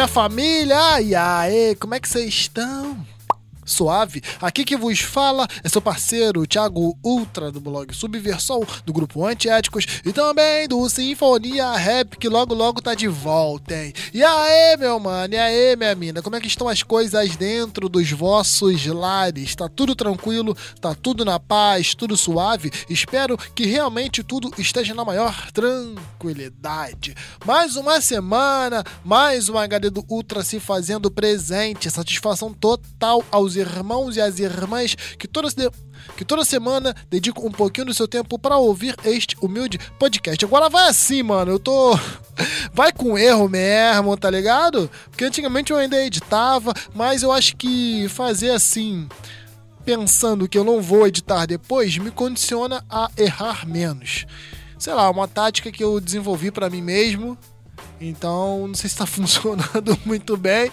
minha família! E aí, como é que vocês estão? Suave. Aqui que vos fala é seu parceiro Thiago Ultra do blog Subversão, do grupo Antiéticos e também do Sinfonia Rap que logo logo tá de volta, hein? E aí, meu mano, e aí, minha mina, como é que estão as coisas dentro dos vossos lares? Tá tudo tranquilo? Tá tudo na paz? Tudo suave? Espero que realmente tudo esteja na maior tranquilidade. Mais uma semana, mais um HD do Ultra se fazendo presente. Satisfação total aos irmãos e as irmãs que toda, que toda semana dedicam um pouquinho do seu tempo para ouvir este humilde podcast. Agora vai assim, mano. Eu tô. Vai com erro mesmo, tá ligado? Porque antigamente eu ainda editava, mas eu acho que fazer assim pensando que eu não vou editar depois me condiciona a errar menos. Sei lá, uma tática que eu desenvolvi para mim mesmo. Então, não sei se está funcionando muito bem,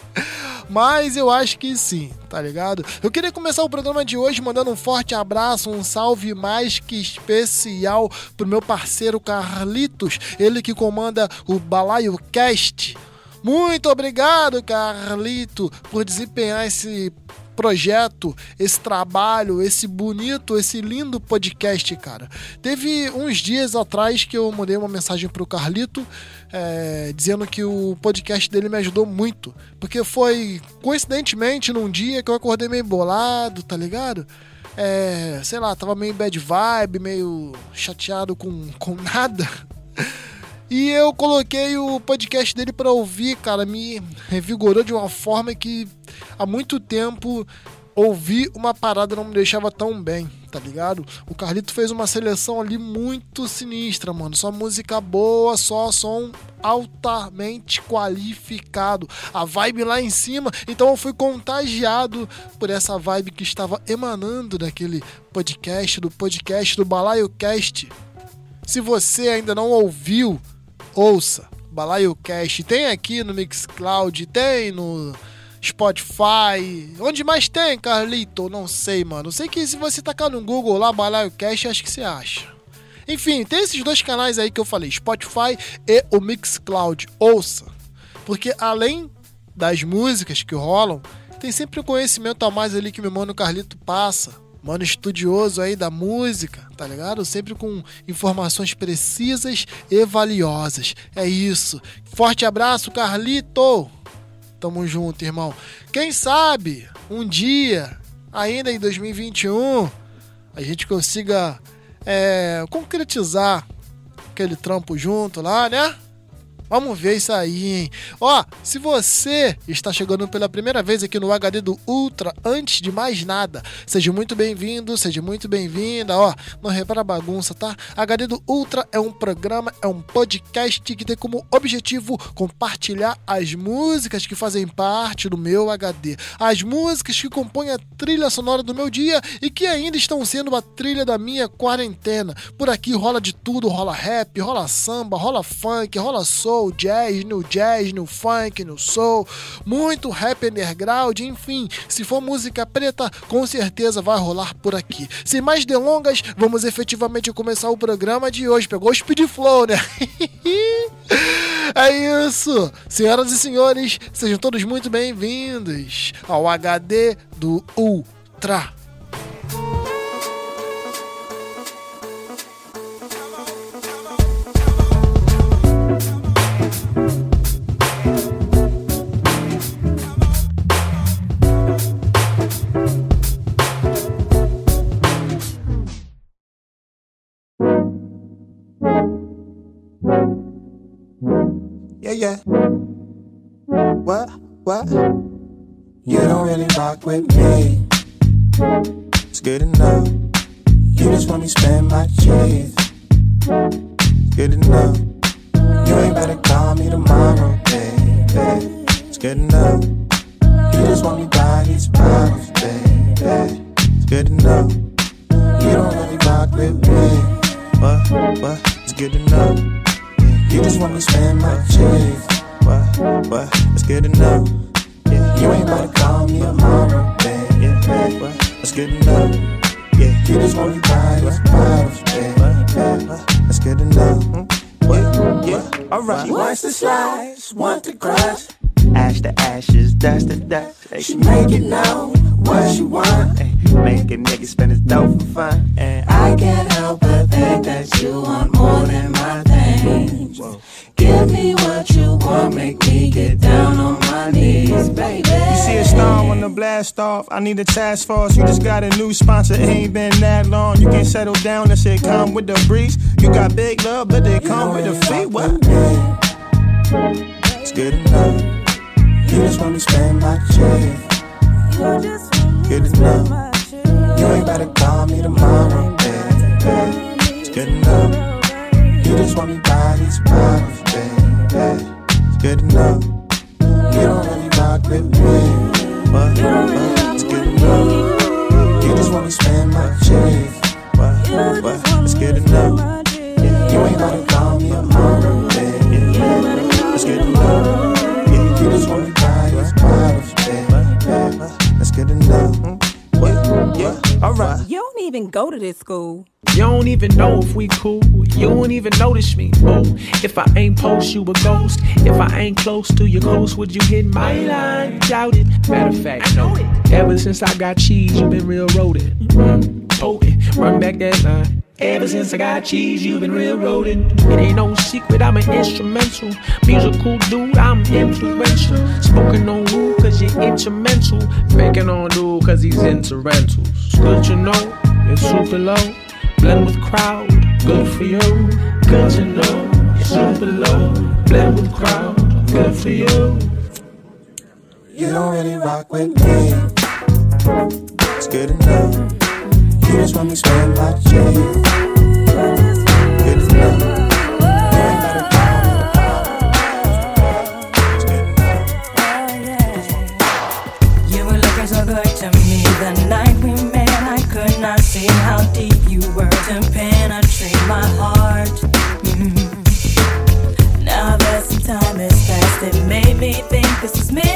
mas eu acho que sim, tá ligado? Eu queria começar o programa de hoje mandando um forte abraço, um salve mais que especial pro meu parceiro Carlitos, ele que comanda o Balaio Cast. Muito obrigado, Carlito, por desempenhar esse projeto, esse trabalho, esse bonito, esse lindo podcast, cara. Teve uns dias atrás que eu mandei uma mensagem pro Carlito é, dizendo que o podcast dele me ajudou muito. Porque foi coincidentemente num dia que eu acordei meio bolado, tá ligado? É, sei lá, tava meio bad vibe, meio chateado com, com nada. E eu coloquei o podcast dele para ouvir, cara, me revigorou de uma forma que há muito tempo ouvir uma parada não me deixava tão bem, tá ligado? O Carlito fez uma seleção ali muito sinistra, mano. Só música boa, só som altamente qualificado. A vibe lá em cima. Então eu fui contagiado por essa vibe que estava emanando daquele podcast, do podcast do Balaio Cast. Se você ainda não ouviu, ouça. Balaio Cast tem aqui no Mixcloud, tem no Spotify. Onde mais tem, Carlito? Não sei, mano. Sei que se você tacar no Google lá, Balaio Cast, acho que você acha. Enfim, tem esses dois canais aí que eu falei, Spotify e o Mixcloud. Ouça. Porque além das músicas que rolam, tem sempre um conhecimento a mais ali que meu mano Carlito passa mano estudioso aí da música, tá ligado? Sempre com informações precisas e valiosas. É isso. Forte abraço, Carlito! Tamo junto, irmão. Quem sabe um dia, ainda em 2021, a gente consiga é, concretizar aquele trampo junto lá, né? Vamos ver isso aí, hein? Ó, se você está chegando pela primeira vez aqui no HD do Ultra, antes de mais nada, seja muito bem-vindo, seja muito bem-vinda. Ó, não repara a bagunça, tá? HD do Ultra é um programa, é um podcast que tem como objetivo compartilhar as músicas que fazem parte do meu HD, as músicas que compõem a trilha sonora do meu dia e que ainda estão sendo a trilha da minha quarentena. Por aqui rola de tudo, rola rap, rola samba, rola funk, rola soul, jazz, no jazz, no funk, no soul, muito rap underground, enfim, se for música preta, com certeza vai rolar por aqui. Sem mais delongas, vamos efetivamente começar o programa de hoje. Pegou o Speed Flow, né? é isso! Senhoras e senhores, sejam todos muito bem-vindos ao HD do Ultra. Yeah. What? What? You don't really rock with me. It's good enough. You just want me spend my cheese. Good enough. You ain't better call me tomorrow, baby. It's good enough. You just want me buy these bottles, baby. It's good enough. You don't really rock with me. What? What? It's good enough. You just wanna spend my cheese. What? What? That's good enough. Yeah. You ain't about to call me a mama, baby. Yeah. What? That's good enough. Yeah. You just wanna buy these bottles, baby. That's good enough. Hmm? What? Yeah. Alright. She wants to slice, want to crush. Ash to ashes, dust to dust. She make it known what she want. Ay, make a nigga spend his dough for fun. And I can't help but think that you want more than my things. Give me what you want, make me get down on my knees, baby. You see a star on the blast off. I need a task force. You just got a new sponsor. It ain't been that long. You can settle down. That shit come with the breeze. You got big love, but they come with the feet. What? It's good enough. You just want me spend my check. Good enough. You ain't gotta call me tomorrow, baby. It's good enough. You just want me by these bottles, baby. It's good enough. School. You don't even know if we cool. You don't even notice me. If I ain't post, you a ghost. If I ain't close to your coast, would you hit my line? Doubt it. Matter of fact, no. Ever since I got cheese, you been real rodent. Mm, poking, run back that line. Ever since I got cheese, you been railroading. It ain't no secret, I'm an instrumental. Musical dude, I'm influential. Spoken on woo, cause you're instrumental. Faking on dude, cause he's into rentals. Good to know, you're super low. Blend with crowd, good for you. Good to know, you're super low. Blend with crowd, good for you. You don't really rock with me. It's good enough. You just want me spend my check. Good enough. This is meant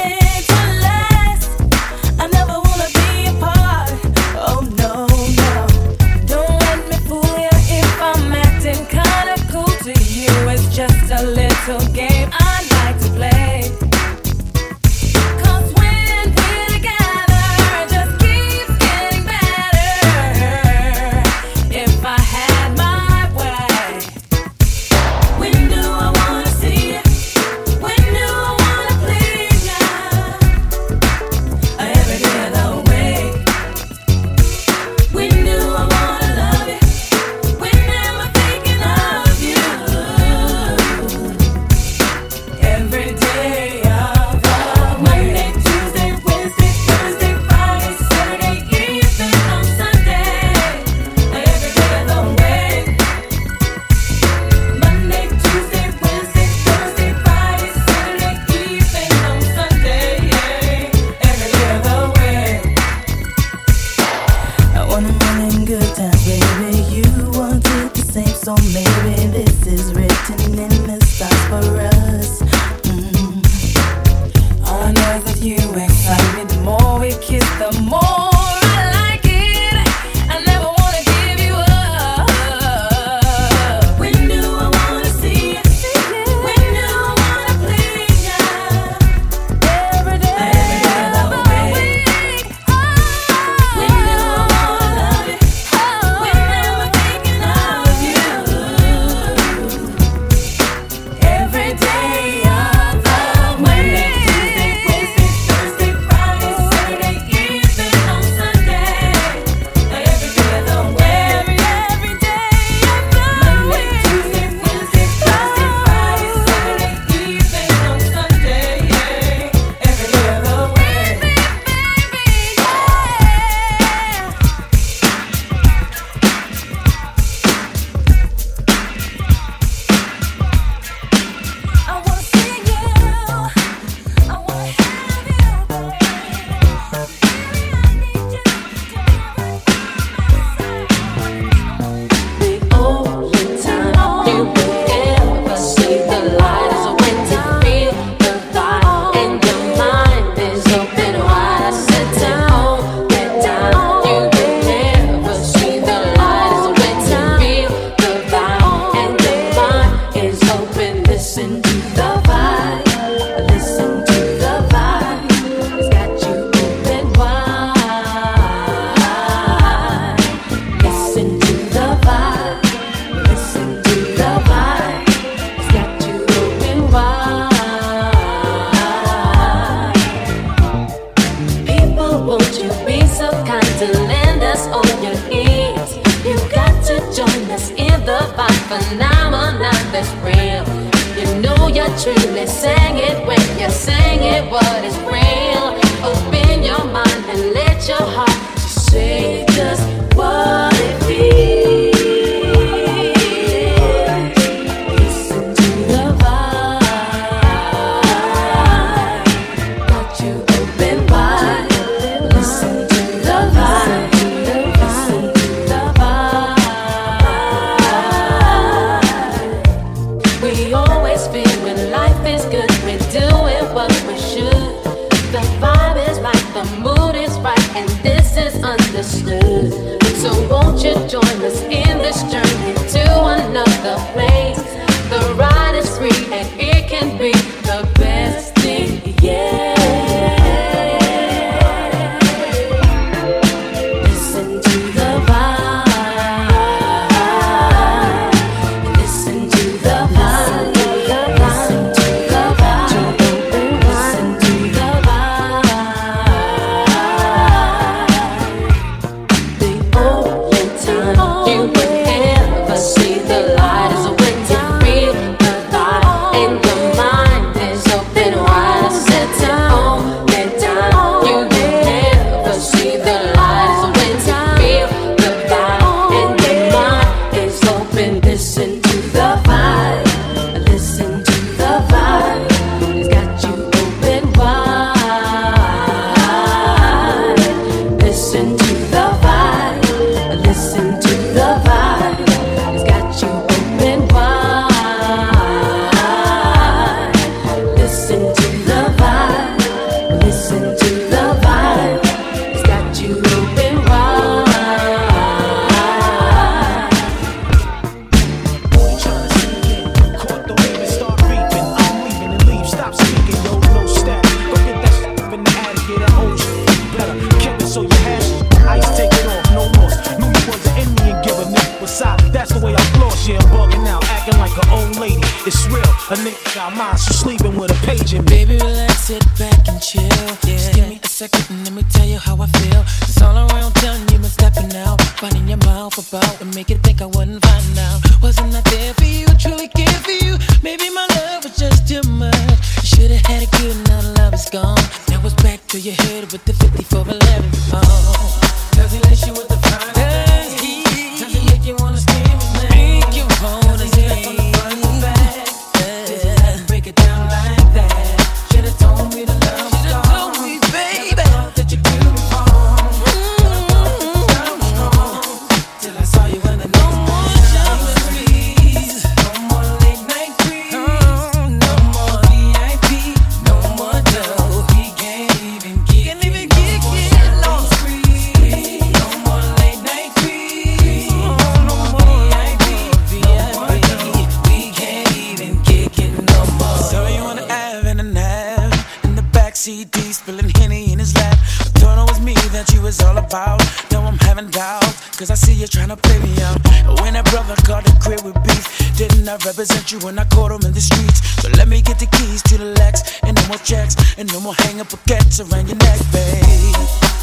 when I caught him in the streets. So let me get the keys to the Lex, and no more checks, and no more hang up baguettes around your neck, babe.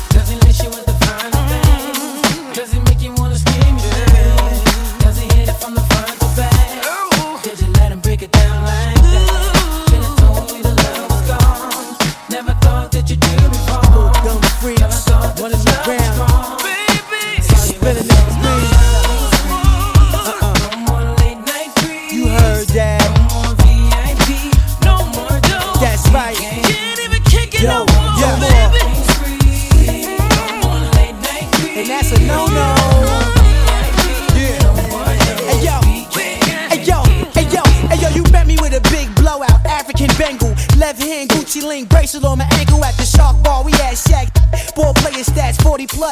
Doesn't let you with the fine thing. Doesn't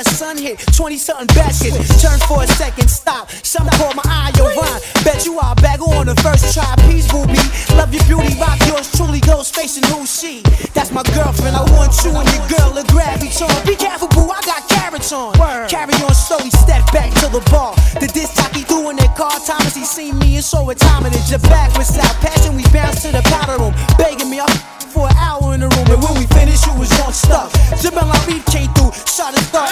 blood, sun hit 20 something basket. Turn for a second, stop. Some call my eye your rhyme. Bet you are back on the first try. Peace, be Love your beauty, rock yours truly. Goes facing who she. That's my girlfriend. I want you and your girl to grab each other. Be careful, boo. I got carrots on. Carry on slowly, step back to the bar. The disc jockey doing it, Carl Thomas. He seen me and so it time and it's your back with out. Passing, we bounced to the powder room. Begging me, i for an hour in the room. And when we finished, you was on stuff. Jamel Reed came through, shot a thought.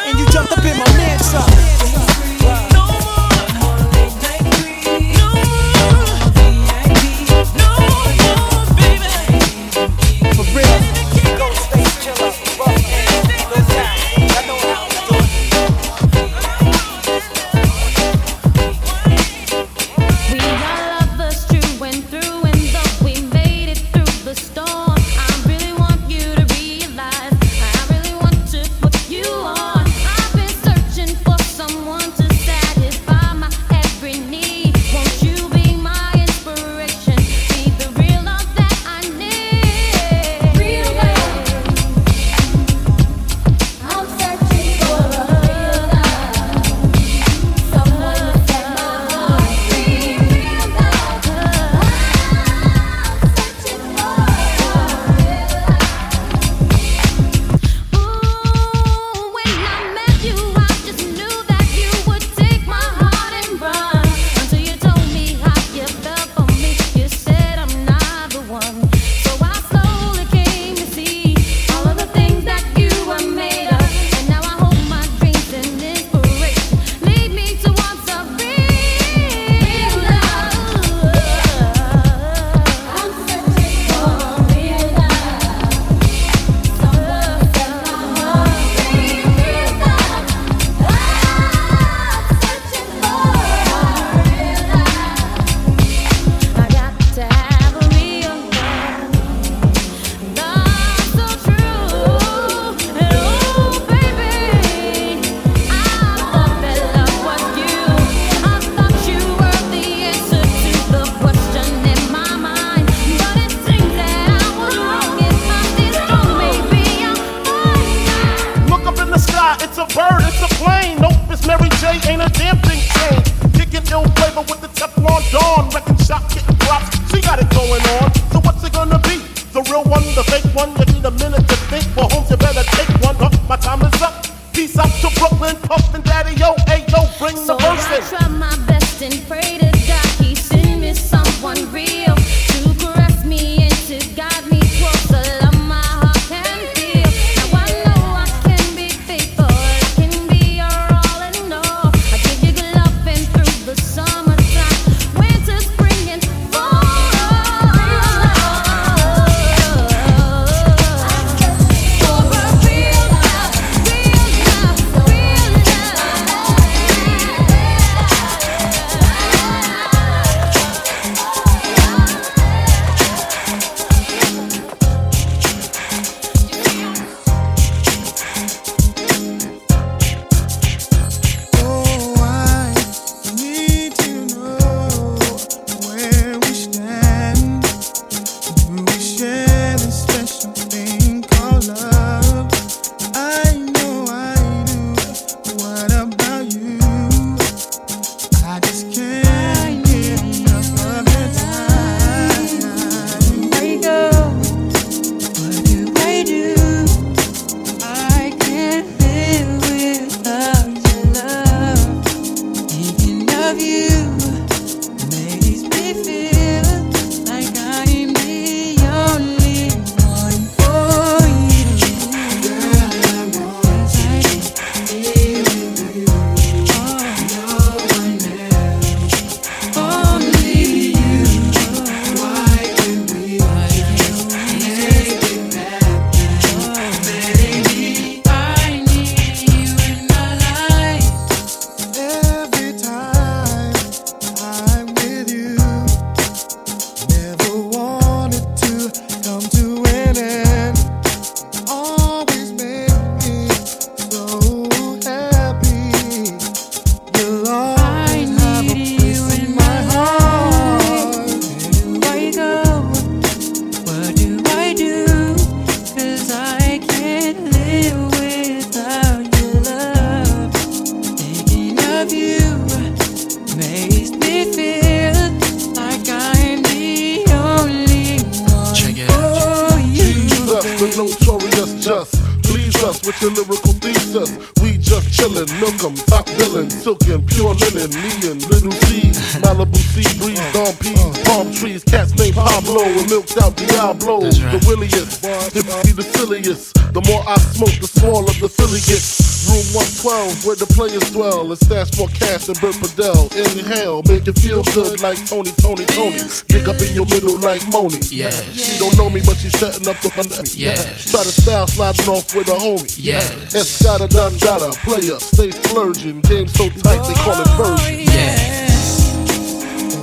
women, me and little G, Malibu sea breeze, palm peas, palm trees, cats named Pablo and milked out Diablo. The williest, typically the silliest. The more I smoke, the smaller the filly gets. Room 112, where the players dwell, it's stash for cash than Bert Padel. Inhale, make it feel good like Tony, Tony, Tony. Dig up in your middle like Moni. Yeah. She don't know me, but she's setting up the fun. Yeah. Try to style sliding off with a homie. Yeah. Escada, done, gotta, player, stay splurging. Game so tight, they call it version. Yeah.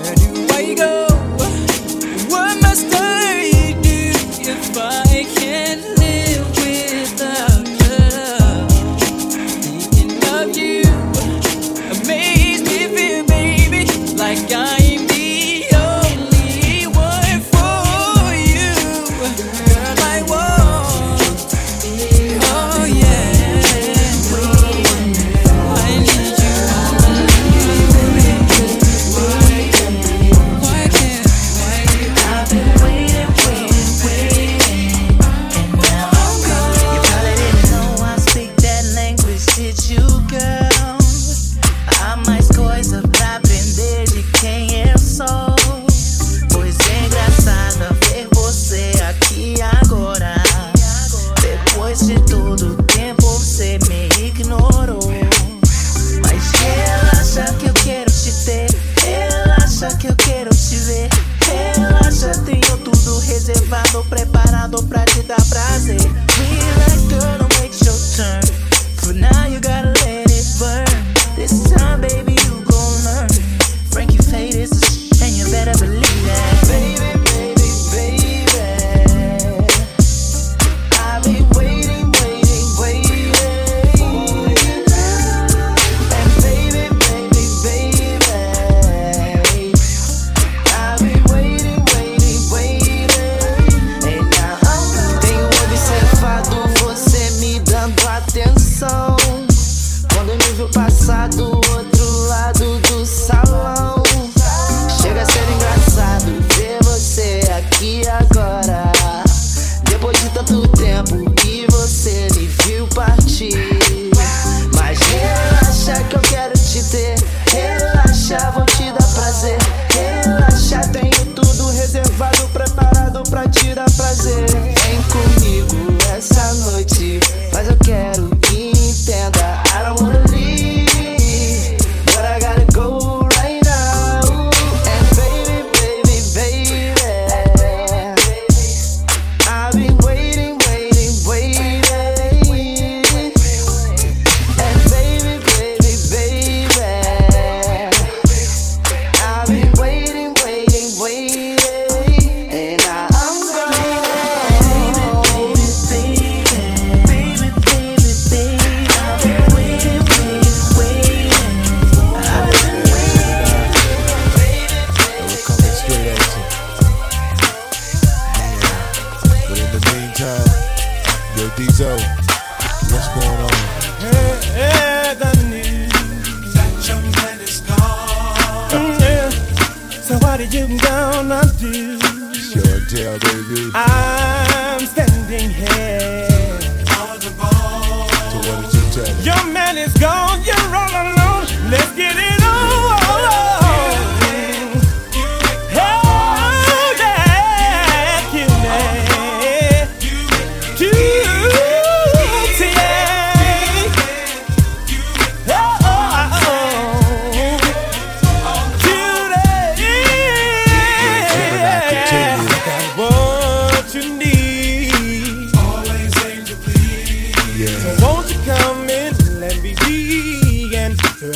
Where do I go? What must I do if I?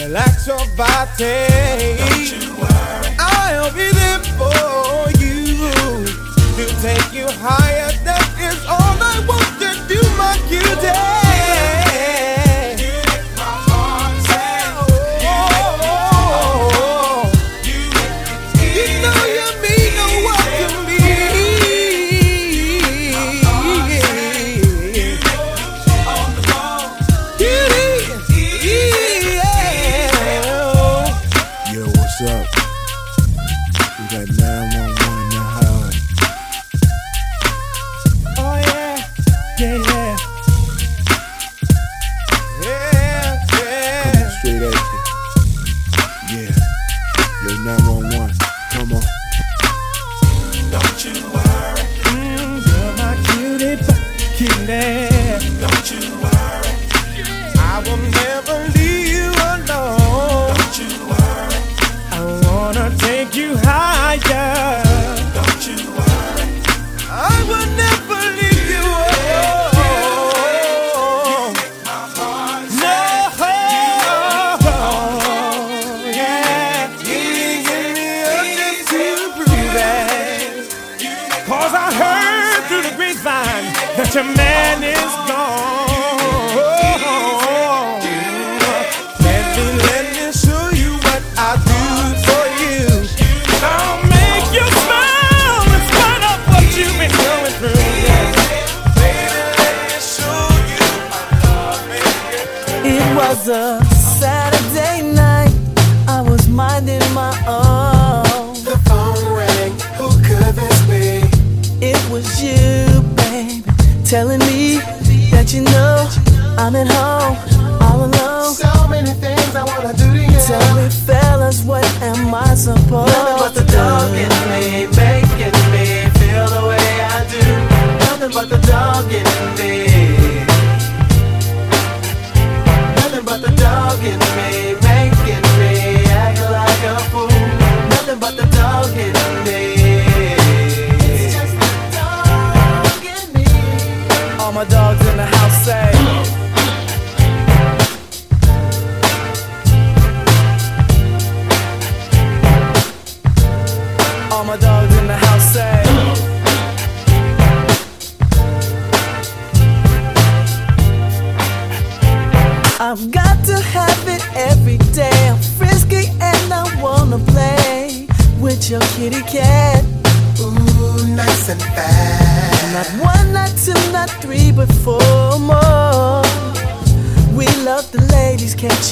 relax your body. I'll be there for you to take you high. alone, all alone. So many things I wanna do to you. Tell me, fellas, what am I supposed? Nothing but the dog in me.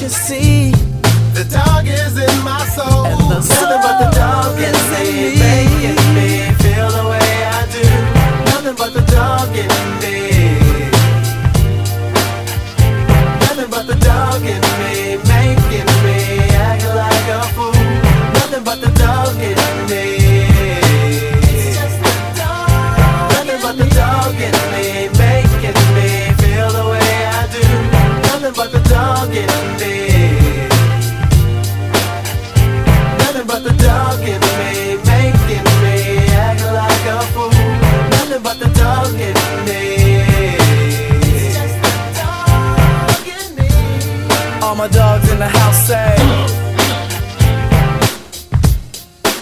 you see. The dog is in my soul. And the the dog say.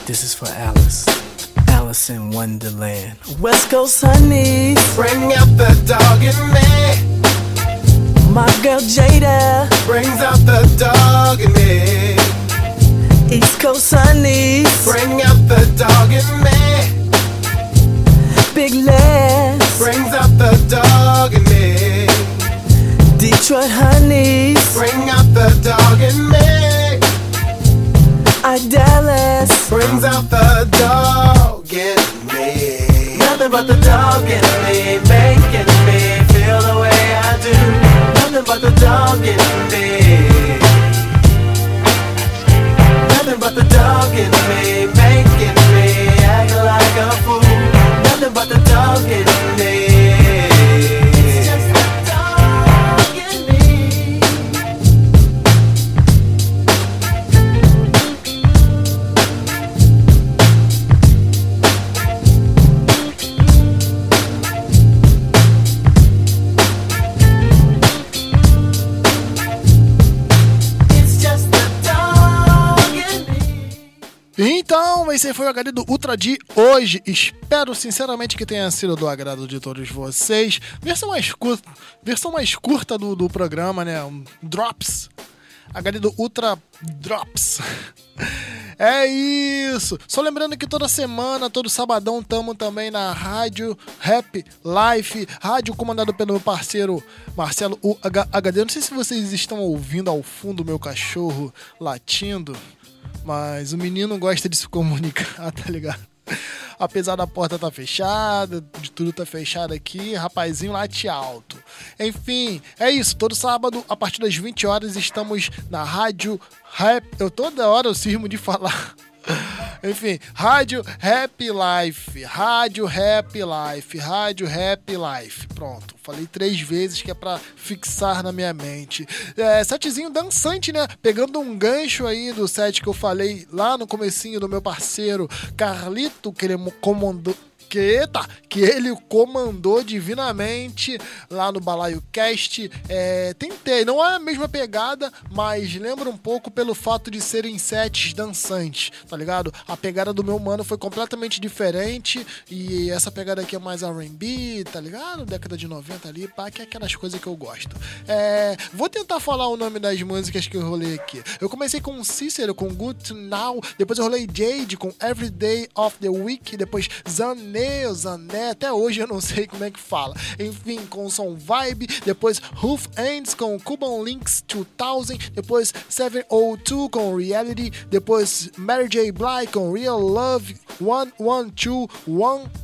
This is for Alice. Alice in Wonderland. West Coast honey. Bring out the dog in me. My girl Jada. Brings out the dog in me. East Coast honey. Bring out the dog in me. Big Les. Brings out the dog in me. Detroit honey Nothing but the dog in me, making me feel the way I do. Nothing but the dog in me. Nothing but the dog in me, making me act like a fool. Nothing but the dog in me. Então, esse foi o HD do Ultra de hoje. Espero sinceramente que tenha sido do agrado de todos vocês. Versão mais curta, versão mais curta do, do programa, né? Um Drops. HD do Ultra Drops. É isso! Só lembrando que toda semana, todo sabadão, tamo também na Rádio Rap Life, rádio comandado pelo meu parceiro Marcelo UHD. Não sei se vocês estão ouvindo ao fundo meu cachorro latindo, mas o menino gosta de se comunicar, tá ligado? Apesar da porta tá fechada, de tudo tá fechado aqui, rapazinho late alto. Enfim, é isso. Todo sábado, a partir das 20 horas, estamos na Rádio Rap. Eu toda hora eu cismo de falar. Enfim, Rádio Happy Life, Rádio Happy Life, Rádio Happy Life. Pronto, falei três vezes que é pra fixar na minha mente. É, setzinho dançante, né? Pegando um gancho aí do set que eu falei lá no comecinho do meu parceiro Carlito, que ele comandou que, eita, que ele comandou divinamente lá no Balaio Cast. É, tentei, não é a mesma pegada, mas lembra um pouco pelo fato de serem sets dançantes, tá ligado? A pegada do meu mano foi completamente diferente e essa pegada aqui é mais R&B, tá ligado? Década de 90 ali, pá, que é aquelas coisas que eu gosto. É, vou tentar falar o nome das músicas que eu rolei aqui. Eu comecei com Cícero, com Good Now, depois eu rolei Jade com Every Day of the Week, depois Zané, Zané, até hoje eu não sei como é que fala. Enfim, com Som Vibe, depois Hoof Ends com Cuban Links 2000, depois 702 com Reality, depois Mary J. Blige com Real Love 112 1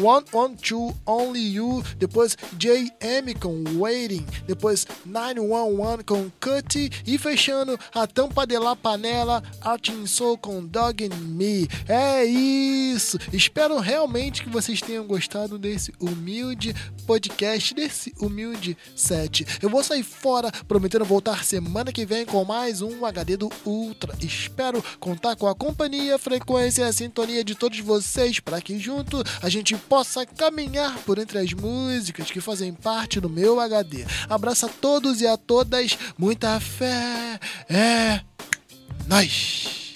One on Two Only You, depois JM com Waiting, depois 911 com Cutty e fechando a tampa de la panela Artin Soul com Dog and Me. É isso! Espero realmente que vocês tenham gostado desse humilde podcast, desse humilde set. Eu vou sair fora, prometendo voltar semana que vem com mais um HD do Ultra. Espero contar com a companhia, frequência e a sintonia de todos vocês para que junto a gente possa caminhar por entre as músicas que fazem parte do meu HD. Abraço a todos e a todas, muita fé. É. Nós.